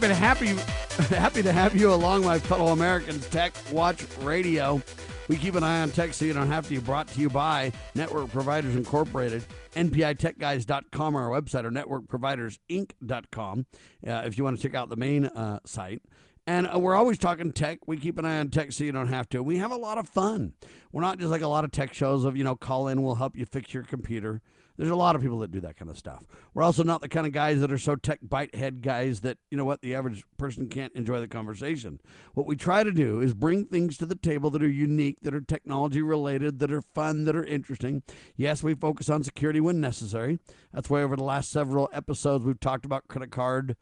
Happy to happy happy to have you along, my fellow Americans. Tech Watch Radio. We keep an eye on tech so you don't have to. Brought to you by Network Providers Incorporated, NPITechGuys.com, our website, or NetworkProvidersInc.com, uh, if you want to check out the main uh, site. And uh, we're always talking tech. We keep an eye on tech so you don't have to. We have a lot of fun. We're not just like a lot of tech shows of, you know, call in, we'll help you fix your computer. There's a lot of people that do that kind of stuff. We're also not the kind of guys that are so tech bite head guys that, you know what, the average person can't enjoy the conversation. What we try to do is bring things to the table that are unique, that are technology related, that are fun, that are interesting. Yes, we focus on security when necessary. That's why over the last several episodes we've talked about credit card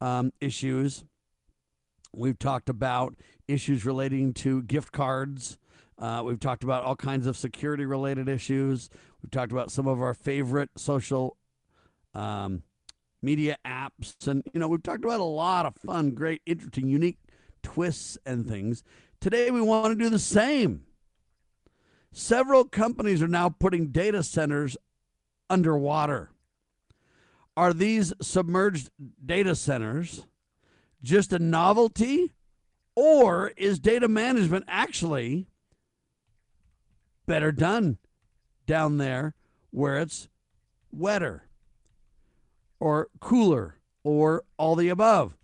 um, issues. We've talked about issues relating to gift cards. Uh, we've talked about all kinds of security related issues. We've talked about some of our favorite social um, media apps. And, you know, we've talked about a lot of fun, great, interesting, unique twists and things. Today, we want to do the same. Several companies are now putting data centers underwater. Are these submerged data centers just a novelty? Or is data management actually better done down there where it's wetter or cooler or all the above.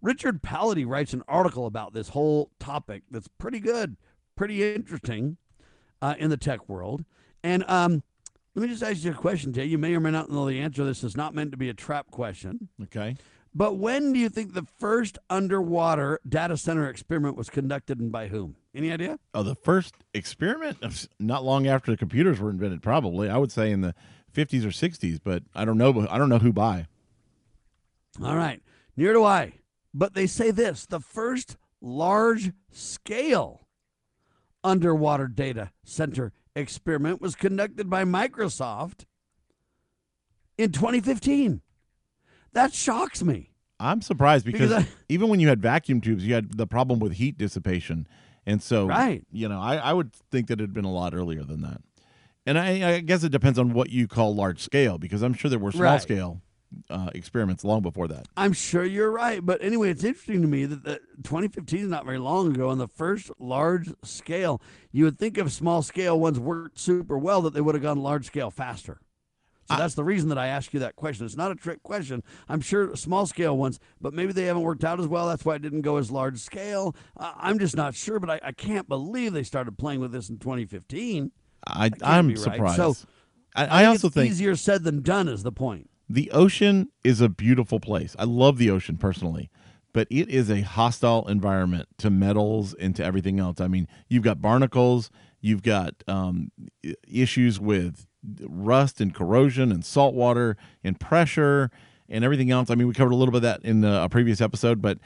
Richard Pallardy writes an article about this whole topic that's pretty good, pretty interesting uh, in the tech world. And um, let me just ask you a question, Jay. You may or may not know the answer. This is not meant to be a trap question. Okay. But when do you think the first underwater data center experiment was conducted and by whom? Any idea? Oh, the first experiment, not long after the computers were invented, probably. I would say in the 50s or 60s, but I don't know. I don't know who by. All right, near do I. But they say this: the first large scale underwater data center experiment was conducted by Microsoft in 2015. That shocks me. I'm surprised because, because I, even when you had vacuum tubes, you had the problem with heat dissipation. And so, right. you know, I, I would think that it had been a lot earlier than that. And I, I, guess it depends on what you call large scale, because I'm sure there were small right. scale uh, experiments long before that. I'm sure you're right. But anyway, it's interesting to me that the 2015 is not very long ago. On the first large scale, you would think if small scale ones worked super well, that they would have gone large scale faster. So that's the reason that I ask you that question. It's not a trick question. I'm sure small scale ones, but maybe they haven't worked out as well. That's why it didn't go as large scale. Uh, I'm just not sure, but I, I, can't believe they started playing with this in 2015. I, I'm surprised. Right. So I, I, I also think easier said than done is the point. The ocean is a beautiful place. I love the ocean personally, but it is a hostile environment to metals and to everything else. I mean, you've got barnacles, you've got um, issues with rust and corrosion and salt water and pressure and everything else. I mean, we covered a little bit of that in a previous episode, but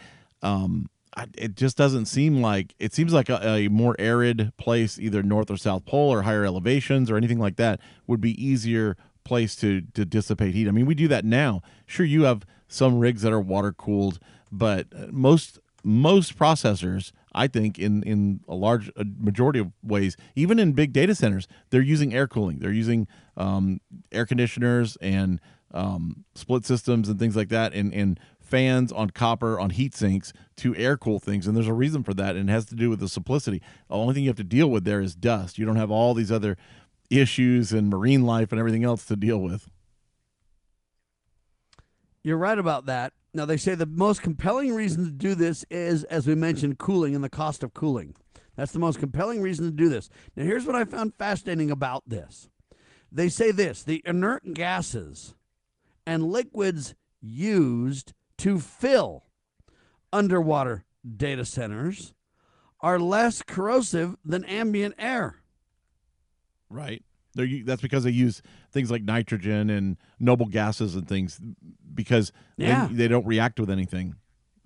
um, I, it just doesn't seem like it seems like a, a, more arid place, either north or south pole or higher elevations or anything like that, would be easier place to to dissipate heat. I mean, we do that now. Sure, you have some rigs that are water cooled, but most most processors I think in in a large a majority of ways, even in big data centers, they're using air cooling. They're using um, air conditioners and um, split systems and things like that, and and fans on copper on heat sinks to air cool things. And there's a reason for that, and it has to do with the simplicity. The only thing you have to deal with there is dust. You don't have all these other issues and marine life and everything else to deal with. You're right about that. Now, they say the most compelling reason to do this is, as we mentioned, cooling and the cost of cooling. That's the most compelling reason to do this. Now, here's what I found fascinating about this they say this the inert gases and liquids used to fill underwater data centers are less corrosive than ambient air. Right. They're, that's because they use things like nitrogen and noble gases and things because yeah. they, they don't react with anything.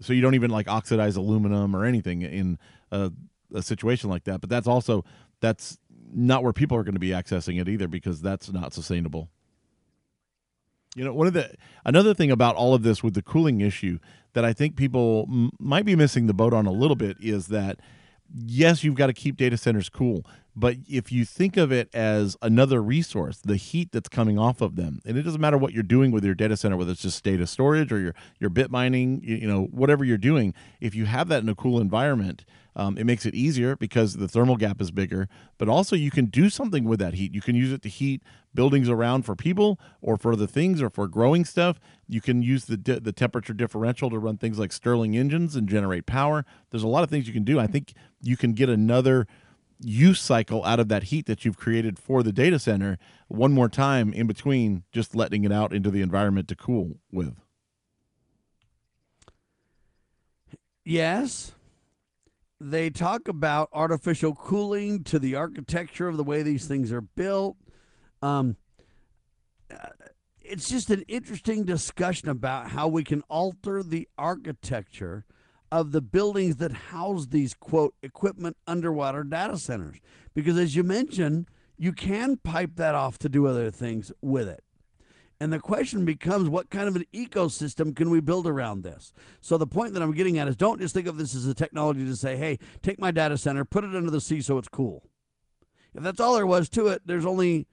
So you don't even like oxidize aluminum or anything in a, a situation like that. But that's also that's not where people are going to be accessing it either because that's not sustainable. You know, one of the another thing about all of this with the cooling issue that I think people m- might be missing the boat on a little bit is that yes, you've got to keep data centers cool, But if you think of it as another resource, the heat that's coming off of them, and it doesn't matter what you're doing with your data center, whether it's just data storage or your your bit mining, you, you know, whatever you're doing, if you have that in a cool environment, um, it makes it easier because the thermal gap is bigger. But also, you can do something with that heat. You can use it to heat buildings around for people, or for other things, or for growing stuff. You can use the di- the temperature differential to run things like Stirling engines and generate power. There's a lot of things you can do. I think you can get another use cycle out of that heat that you've created for the data center one more time in between just letting it out into the environment to cool with. Yes. They talk about artificial cooling to the architecture of the way these things are built. Um, uh, it's just an interesting discussion about how we can alter the architecture of the buildings that house these quote equipment underwater data centers. Because as you mentioned you can pipe that off to do other things with it. And the question becomes what kind of an ecosystem can we build around this? So the point that i'm getting at is don't just think of this as a technology to say hey take my data center put it under the sea so it's cool. If that's all there was to it there's only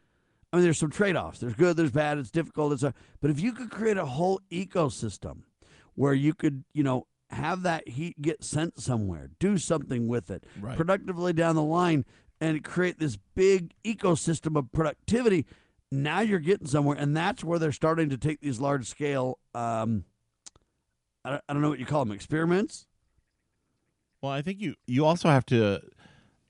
i mean there's some trade-offs. There's good there's bad it's difficult it's a, but if you could create a whole ecosystem where you could you know have that heat get sent somewhere, do something with it Right. productively down the line, and create this big ecosystem of productivity. Now you're getting somewhere, and that's where they're starting to take these large scale. Um, I, don't- I don't know what you call them, experiments. Well, I think you you also have to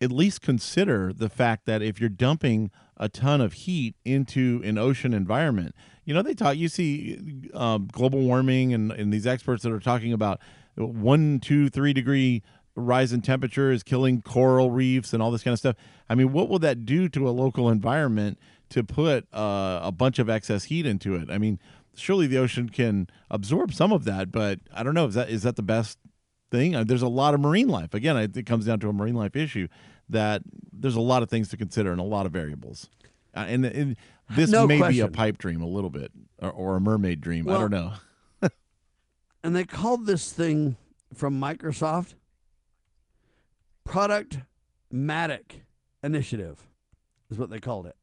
at least consider the fact that if you're dumping a ton of heat into an ocean environment, you know they talk. You see um, global warming and, and these experts that are talking about one, two, three degree rise in temperature is killing coral reefs and all this kind of stuff. I mean, what will that do to a local environment to put uh, a bunch of excess heat into it? I mean, surely the ocean can absorb some of that, but I don't know. Is that is that the best thing. Uh, There's a lot of marine life. Again, it comes down to a marine life issue that there's a lot of things to consider and a lot of variables. Uh, and, and this No may be a pipe dream a little bit or, or a mermaid dream. I don't know. And they called this thing from Microsoft Product Natick Initiative, is what they called it.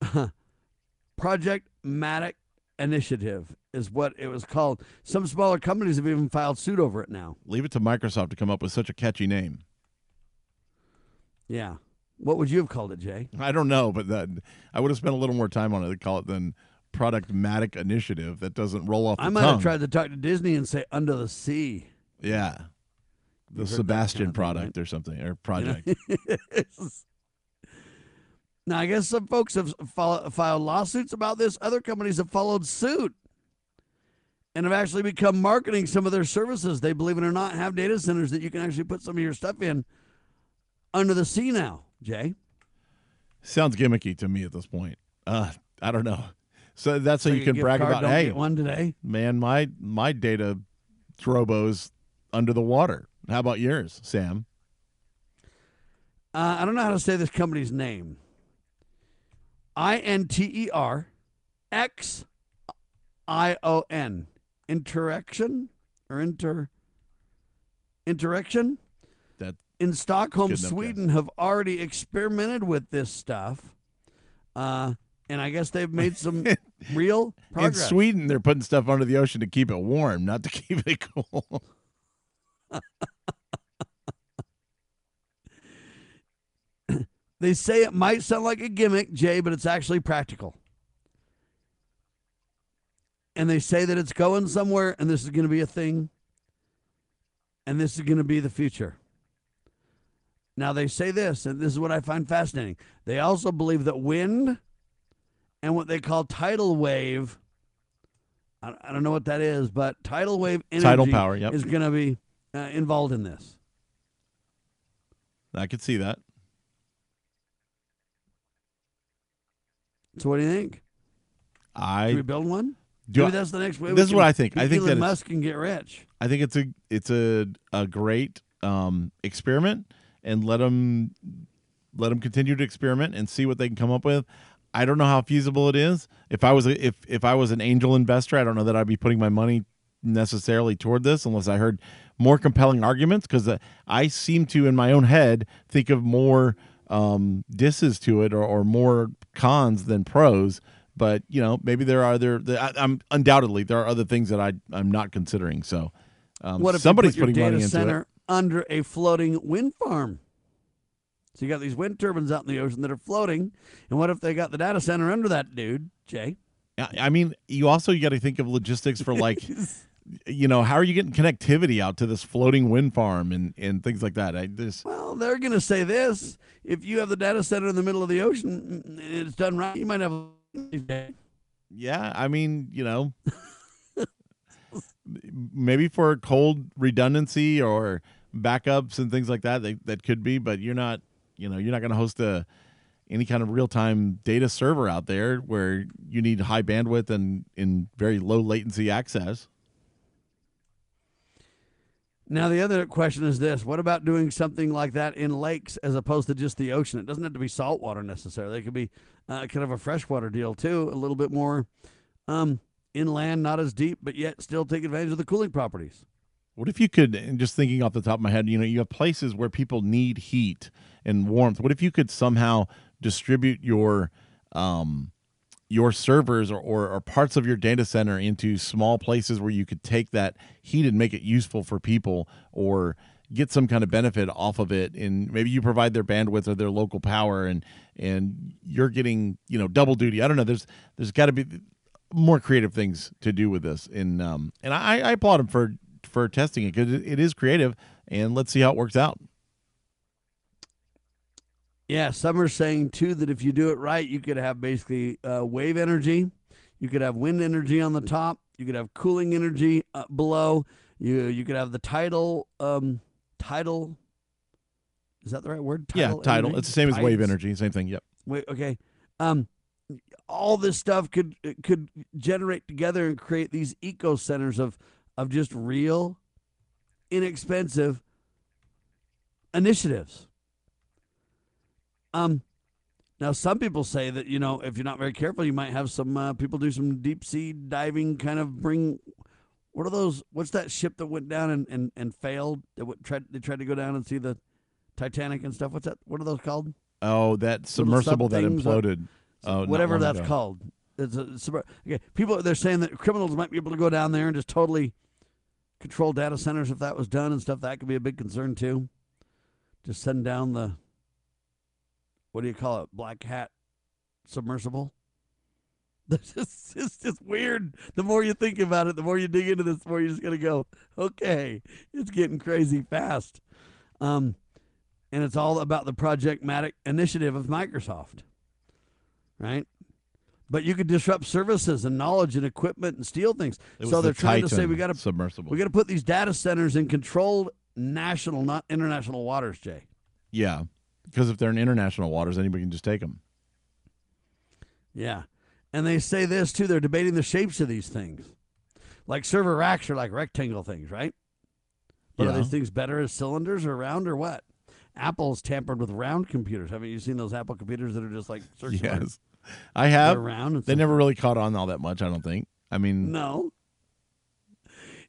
Project Natick Initiative is what it was called. Some smaller companies have even filed suit over it now. Leave it to Microsoft to come up with such a catchy name. Yeah. What would you have called it, Jay? I don't know, but that I would have spent a little more time on it to call it than Product Natick Initiative. That doesn't roll off the I might tongue. have tried to talk to Disney and say Under the Sea. Yeah. The You've Sebastian of thing, product or something, or project. now, I guess some folks have follow, filed lawsuits about this. Other companies have followed suit and have actually become marketing some of their services. They, believe it or not, have data centers that you can actually put some of your stuff in under the sea now, Jay. Sounds gimmicky to me at this point. Uh, I don't know. So that's so you can brag about, hey, one today. man, my my data Drobo's under the water. How about yours, Sam? Uh, I don't know how to say this company's name. I N T E R X I O N. Interaction or inter interaction That in Stockholm, Sweden, have already experimented with this stuff, uh, and I guess they've made some real progress. in Sweden they're putting stuff under the ocean to keep it warm, not to keep it cool. They say it might sound like a gimmick, Jay, but it's actually practical. And they say that it's going somewhere and this is going to be a thing and this is going to be the future. Now, they say this, and this is what I find fascinating. They also believe that wind and what they call tidal wave, I, I don't know what that is, but tidal wave energy Tidal power, yep. is going to be uh, involved in this. I could see that. So, what do you think? I Should we build one? do. Maybe that's the next way. this is can what I think. I think Elon that Musk can get rich. I think it's a it's a a great um, experiment, and let them let them continue to experiment and see what they can come up with. I don't know how feasible it is. If I was a, if if I was an angel investor, I don't know that I'd be putting my money necessarily toward this unless I heard more compelling arguments because uh, I seem to, in my own head, think of more um, disses to it or, or more cons than pros. But you know, maybe there are other. I, I'm undoubtedly there are other things that I I'm not considering. So, um, what if somebody's put putting data money into center it? under a floating wind farm? So you got these wind turbines out in the ocean that are floating, and what if they got the data center under that dude, Jay? I I mean, you also you got to think of logistics for like, you know, how are you getting connectivity out to this floating wind farm and and things like that? I this Well, they're going to say this: if you have the data center in the middle of the ocean and it's done right, you might have. A yeah, I mean, you know, maybe for cold redundancy or backups and things like that, they, that could be. But you're not, you know, you're not going to host a any kind of real time data server out there where you need high bandwidth and in very low latency access. Now, the other question is this what about doing something like that in lakes as opposed to just the ocean? It doesn't have to be saltwater necessarily. It could be uh, kind of a freshwater deal, too, a little bit more um, inland, not as deep, but yet still take advantage of the cooling properties. What if you could, just thinking off the top of my head, you know, you have places where people need heat and warmth. What if you could somehow distribute your um, your servers or, or, or parts of your data center into small places where you could take that heat and make it useful for people or get some kind of benefit off of it? And maybe you provide their bandwidth or their local power and and you're getting you know double duty. I don't know. There's there's got to be more creative things to do with this. And um and i i applaud him for for testing it because it is creative and let's see how it works out Yeah, some are saying too that if you do it right, you could have basically uh, wave energy, you could have wind energy on the top, you could have cooling energy uh, below, you you could have the tidal um, tidal. Is that the right word? yeah tidal energy? it's the same as wave energy same thing yep Wait, okay. Um, all this stuff could could generate together and create these eco centers of of just real, inexpensive initiatives. Um, now some people say that you know if you're not very careful, you might have some uh, people do some deep sea diving, kind of bring. What are those? What's that ship that went down and, and, and failed? That w- tried they tried to go down and see the Titanic and stuff. What's that? What are those called? oh that submersible that imploded oh whatever that's ago. called. It's a, it's a- okay. People they're saying that criminals might be able to go down there and just totally control data centers if that was done and stuff. That could be a big concern too. Just send down the what do you call it? Black hat submersible. This is it's just weird. The more you think about it, the more you dig into this, the more you're just gonna go, okay, it's getting crazy fast. Um, and it's all about the Project Natick initiative of Microsoft right? But you could disrupt services and knowledge and equipment and steal things. So they're the trying to say we got to submersible we got to put these data centers in controlled national, not international waters. Jay. yeah because if they're in international waters anybody can just take them Yeah, and they say this too. They're debating the shapes of these things. Like server racks are like rectangle things, right? But are these things better as cylinders or round or what? Apple's tampered with round computers. Haven't you seen those Apple computers that are just like circular? yes i have round. and they never really caught on all that much i don't think i mean No.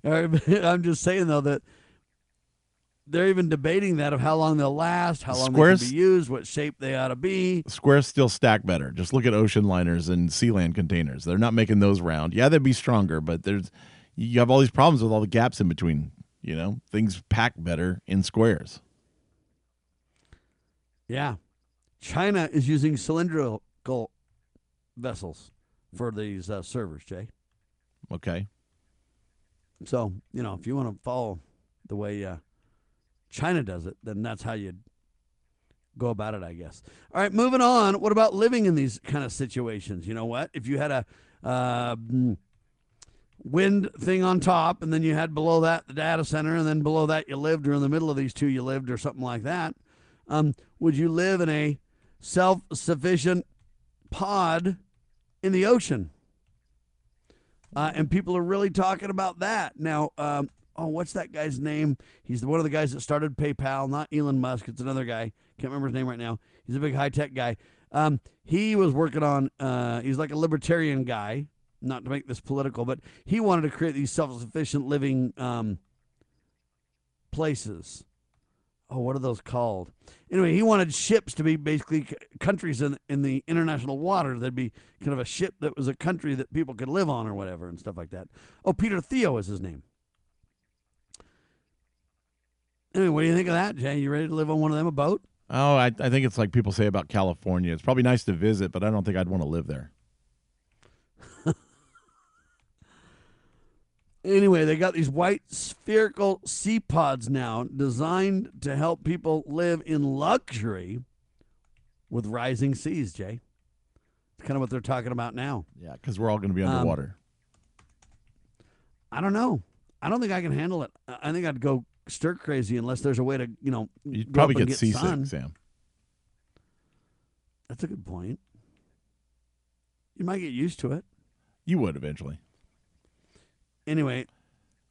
I'm just saying though that they're even debating that of how long they'll last, how long Squares- they can be used, what shape they ought to be. squares still stack better just look at ocean liners and sea land containers they're not making those round yeah they'd be stronger but there's you have all these problems with all the gaps in between you know things pack better in squares Yeah. China is using cylindrical vessels for these uh, servers, Jay. okay So, you know, if you want to follow the way uh, China does it, then that's how you go about it, I guess. All right, moving on. What about living in these kind of situations? You know what? If you had a uh, wind thing on top, and then you had below that the data center, and then below that you lived, or in the middle of these two you lived, or something like that, um, would you live in a self sufficient pod in the ocean? Uh, and people are really talking about that now. Um, oh, what's that guy's name? He's one of the guys that started PayPal, not Elon Musk. It's another guy. Can't remember his name right now. He's a big high tech guy. Um, he was working on. Uh, he's like a libertarian guy, not to make this political, but he wanted to create these self-sufficient living um, places. Oh, what are those called? Anyway, he wanted ships to be basically countries in in the international water. There'd be kind of a ship that was a country that people could live on or whatever and stuff like that. Oh, Peter Thiel is his name. Anyway, what do you think of that, Jay? You ready to live on one of them, a boat? Oh, I, I think it's like people say about California. It's probably nice to visit, but I don't think I'd want to live there. Anyway, they got these white spherical sea pods now designed to help people live in luxury with rising seas, Jay. It's kind of what they're talking about now. Yeah, because we're all going to be Um, underwater. I don't know. I don't think I can handle it. I think I'd go stir crazy unless there's a way to, you know, You'd probably and get, seasick, sun. Sam. That's a good point. You might get used to it. You would eventually. Anyway,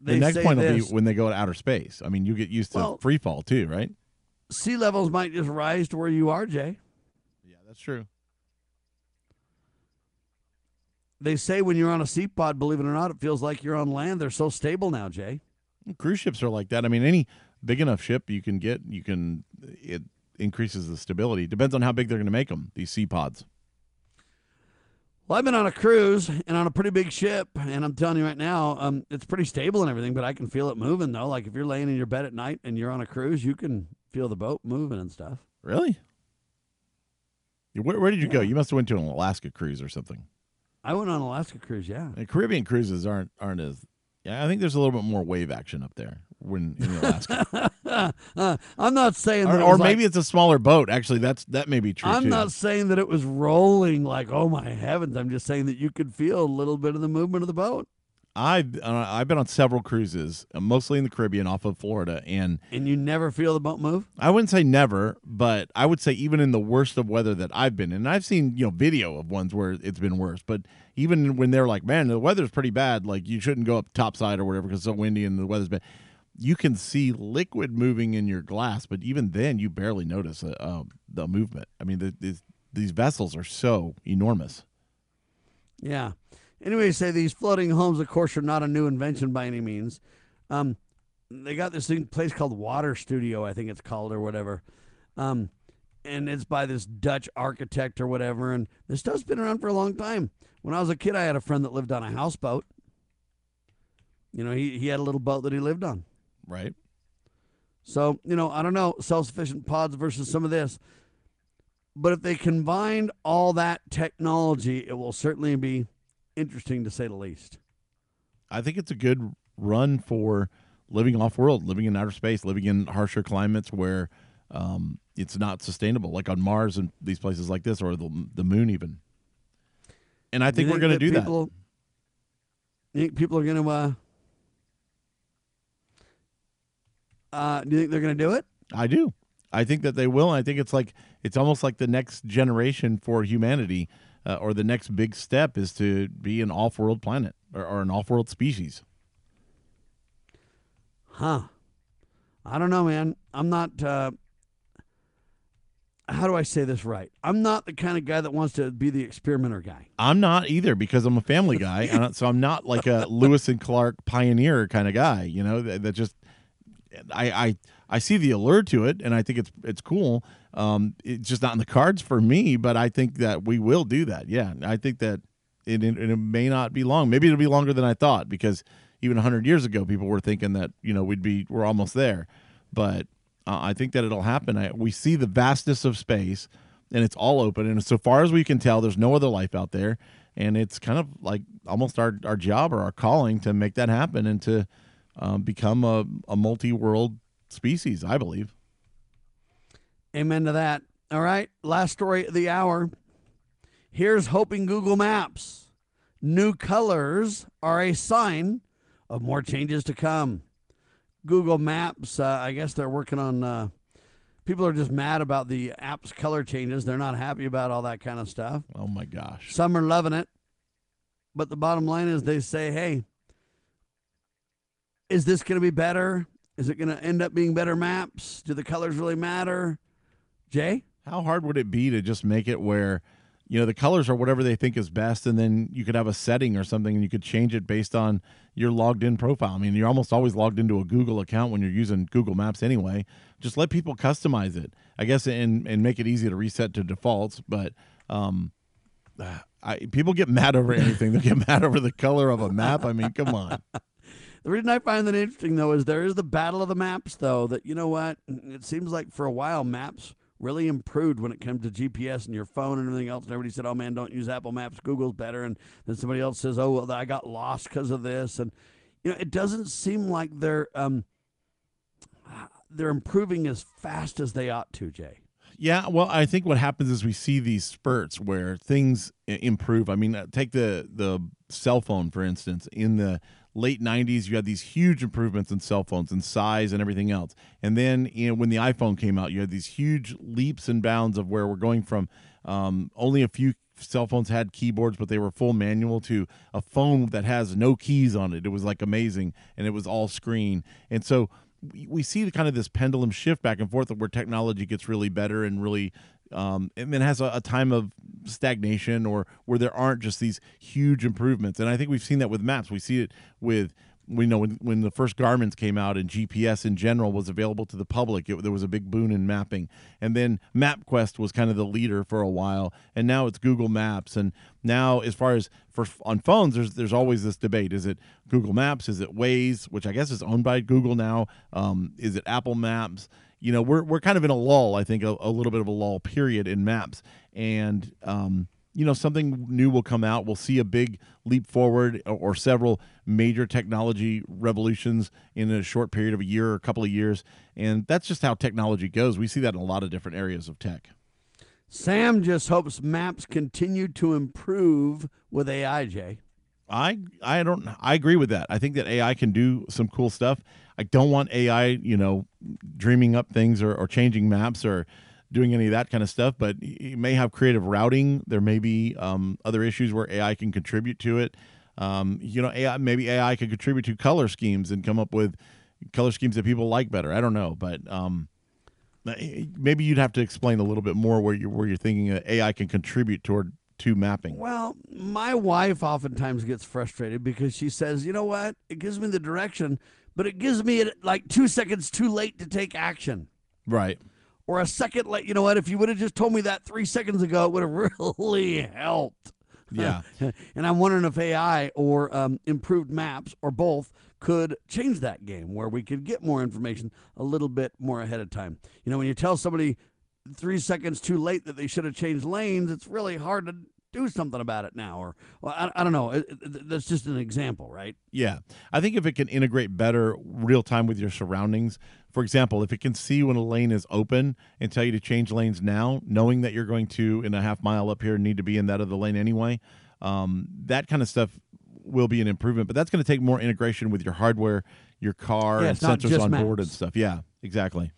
The next point will be when they go to outer space. I mean, you get used to Well- free fall too, right? sea levels might just rise to where you are, Jay. Yeah, that's true. They say when you're on a sea pod, believe it or not, it feels like you're on land. They're so stable now, Jay. Cruise ships are like that. I mean, any big enough ship you can get, you can it increases the stability. Depends on how big they're going to make them. These sea pods. Well, I've been on a cruise and on a pretty big ship, and I'm telling you right now, um, it's pretty stable and everything, but I can feel it moving though. Like if you're laying in your bed at night and you're on a cruise, you can feel the boat moving and stuff. Really? Where, where did you go? You must have went to an Alaska cruise or something. I went on an Alaska cruise, yeah. And Caribbean cruises aren't aren't as. Yeah, I think there's a little bit more wave action up there when in Alaska. Uh, I'm not saying or that it or was like- maybe it's a smaller boat. Actually, that's that may be true I'm too. not saying that it was rolling like, oh my heavens. I'm just saying that you could feel a little bit of the movement of the boat, I've uh, I've been on several cruises, uh, mostly in the Caribbean, off of Florida, and and you never feel the boat move. I wouldn't say never, but I would say even in the worst of weather that I've been in, I've seen you know video of ones where it's been worse, but even when they're like, man, the weather's pretty bad, like you shouldn't go up topside or whatever because it's so windy and the weather's bad. You can see liquid moving in your glass, but even then, you barely notice uh, um, the movement. I mean, the, these these vessels are so enormous. Yeah. Anyway, say these floating homes, of course, are not a new invention by any means. Um, they got this thing place called Water Studio, I think it's called or whatever. Um, and it's by this Dutch architect or whatever. And this stuff's been around for a long time. When I was a kid, I had a friend that lived on a houseboat. You know, he, he had a little boat that he lived on. Right? So, you know, I don't know, self sufficient pods versus some of this. But if they combined all that technology, it will certainly be interesting to say the least. I think it's a good run for living off world, living in outer space, living in harsher climates where um, it's not sustainable, like on Mars and these places like this, or the the moon even. And I you think, we're going to do that. You think people are going to? Uh, uh, do you think they're going to do it? I do. I think that they will. And I think it's like it's almost like the next generation for humanity, uh, or the next big step is to be an off-world planet or, or an off-world species. Huh? I don't know, man. I'm not. Uh, how do I say this right? I'm not the kind of guy that wants to be the experimenter guy. I'm not either because I'm a family guy, and so I'm not like a Lewis and Clark pioneer kind of guy. You know that, that just I, I I see the allure to it, and I think it's it's cool. Um, it's just not in the cards for me, but I think that we will do that. Yeah, I think that it, it, it may not be long. Maybe it'll be longer than I thought because even hundred years ago, people were thinking that you know we'd be we're almost there, but uh, I think that it'll happen. I, we see the vastness of space, and it's all open, and so far as we can tell, there's no other life out there, and it's kind of like almost our our job or our calling to make that happen and to um, become a, a multi-world species. I believe. Amen to that. All right, last story of the hour. Here's hoping Google Maps. New colors are a sign of more changes to come. Google Maps, uh, I guess they're working on. Uh, people are just mad about the app's color changes. They're not happy about all that kind of stuff. Oh my gosh. Some are loving it. But the bottom line is they say, hey, is this going to be better? Is it going to end up being better maps? Do the colors really matter? Jay? How hard would it be to just make it where you know the colors are whatever they think is best and then you could have a setting or something and you could change it based on your logged in profile i mean you're almost always logged into a google account when you're using google maps anyway just let people customize it i guess and and make it easy to reset to defaults but um I, people get mad over anything they get mad over the color of a map i mean come on The reason I find that interesting, though, is there is the battle of the maps, though, that, you know what? It seems like for a while, maps really improved when it comes to GPS and your phone and everything else. And everybody said, oh, man, don't use Apple Maps. Google's better. And then somebody else says, oh, well, I got lost because of this. And, you know, it doesn't seem like they're, um, they're improving as fast as they ought to, Jay. Yeah, well, I think what happens is we see these spurts where things improve. I mean, uh, take the the cell phone for instance. In the late 90s you had these huge improvements in cell phones and size and everything else. And then you know when the iphone came out you had these huge leaps and bounds of where we're going from um, only a few cell phones had keyboards but they were full manual to a phone that has no keys on it. It was like amazing and it was all screen. And so we see the kind of this pendulum shift back and forth of where technology gets really better and really um, and then has a, a, time of stagnation or where there aren't just these huge improvements. And I think we've seen that with maps. We see it with we know when, when the first Garmin's came out and GPS in general was available to the public, it, there was a big boon in mapping. And then MapQuest was kind of the leader for a while, and now it's Google Maps. And now, as far as for on phones, there's there's always this debate: is it Google Maps? Is it Waze, which I guess is owned by Google now? Um, is it Apple Maps? You know we're we're kind of in a lull i think a, a little bit of a lull period in maps. And um, you know something new will come out. We'll see a big leap forward or, or, several major technology revolutions in a short period of a year or a couple of years. And that's just how technology goes. We see that in a lot of different areas of tech. Sam just hopes maps continue to improve with ai i i don't i agree with that i think that ai can do some cool stuff I don't want AI, you know, dreaming up things or, or changing maps or doing any of that kind of stuff. But you may have creative routing. There may be um, other issues where AI can contribute to it. Um, you know, AI maybe AI could contribute to color schemes and come up with color schemes that people like better. I don't know, but um, maybe you'd have to explain a little bit more where you where you're thinking AI can contribute toward to mapping. Well, my wife oftentimes gets frustrated because she says, "You know what? It gives me the direction, but it gives me it like two seconds too late to take action. Right. Or a second late. You know what? If you would have just told me that three seconds ago, it would have really helped. Yeah. and I'm wondering if AI or um, improved maps or both could change that game where we could get more information a little bit more ahead of time. You know, when you tell somebody three seconds too late that they should have changed lanes, it's really hard to do something about it now or well, I, I don't know it, it, that's just an example right? Yeah. I think if it can integrate better real time with your surroundings for example if it can see when a lane is open and tell you to change lanes now knowing that you're going to in a half mile up here need to be in that other lane anyway um, that kind of stuff will be an improvement but that's going to take more integration with your hardware your car yeah, and sensors on maps. board and stuff. Yeah exactly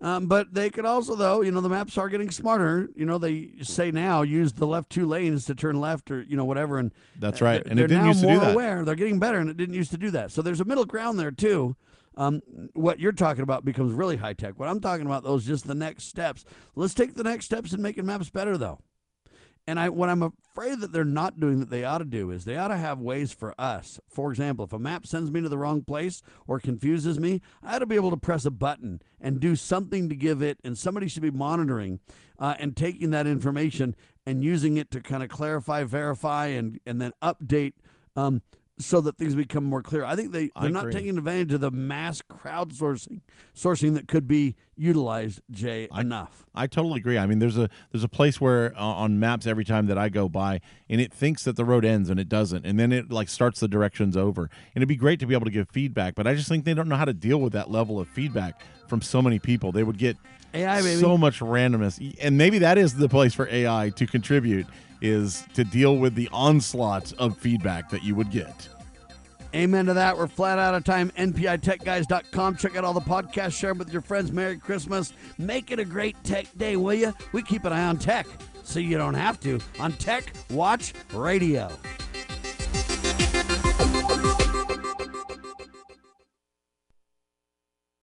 um, but they could also, though, you know, the maps are getting smarter. You know, they say now use the left two lanes to turn left or you know whatever, and that's right. Uh, and they're it didn't now used to more do that. aware. They're getting better, and it didn't used to do that. So there's a middle ground there too. Um, what you're talking about becomes really high tech. What I'm talking about, those just the next steps. Let's take the next steps in making maps better, though. And I, what I'm afraid that they're not doing that they ought to do is they ought to have ways for us. For example, if a map sends me to the wrong place or confuses me, I ought to be able to press a button and do something to give it, and somebody should be monitoring uh, and taking that information and using it to kind of clarify, verify, and and then update um, so that things become more clear. I think they, they're not taking advantage of the mass crowdsourcing sourcing that could be utilized, Jay, I, enough. I totally agree. I mean, there's a there's a place where uh, on maps every time that I go by, and it thinks that the road ends and it doesn't, and then it like starts the directions over. And it'd be great to be able to give feedback, but I just think they don't know how to deal with that level of feedback from so many people. They would get AI, so much randomness, and maybe that is the place for AI to contribute is to deal with the onslaught of feedback that you would get. Amen to that. We're flat out of time. NPITechGuys.com. Check out all the podcasts. Share them with your friends. Merry Christmas. Make it a great tech day, will you? We keep an eye on tech so you don't have to on Tech Watch Radio.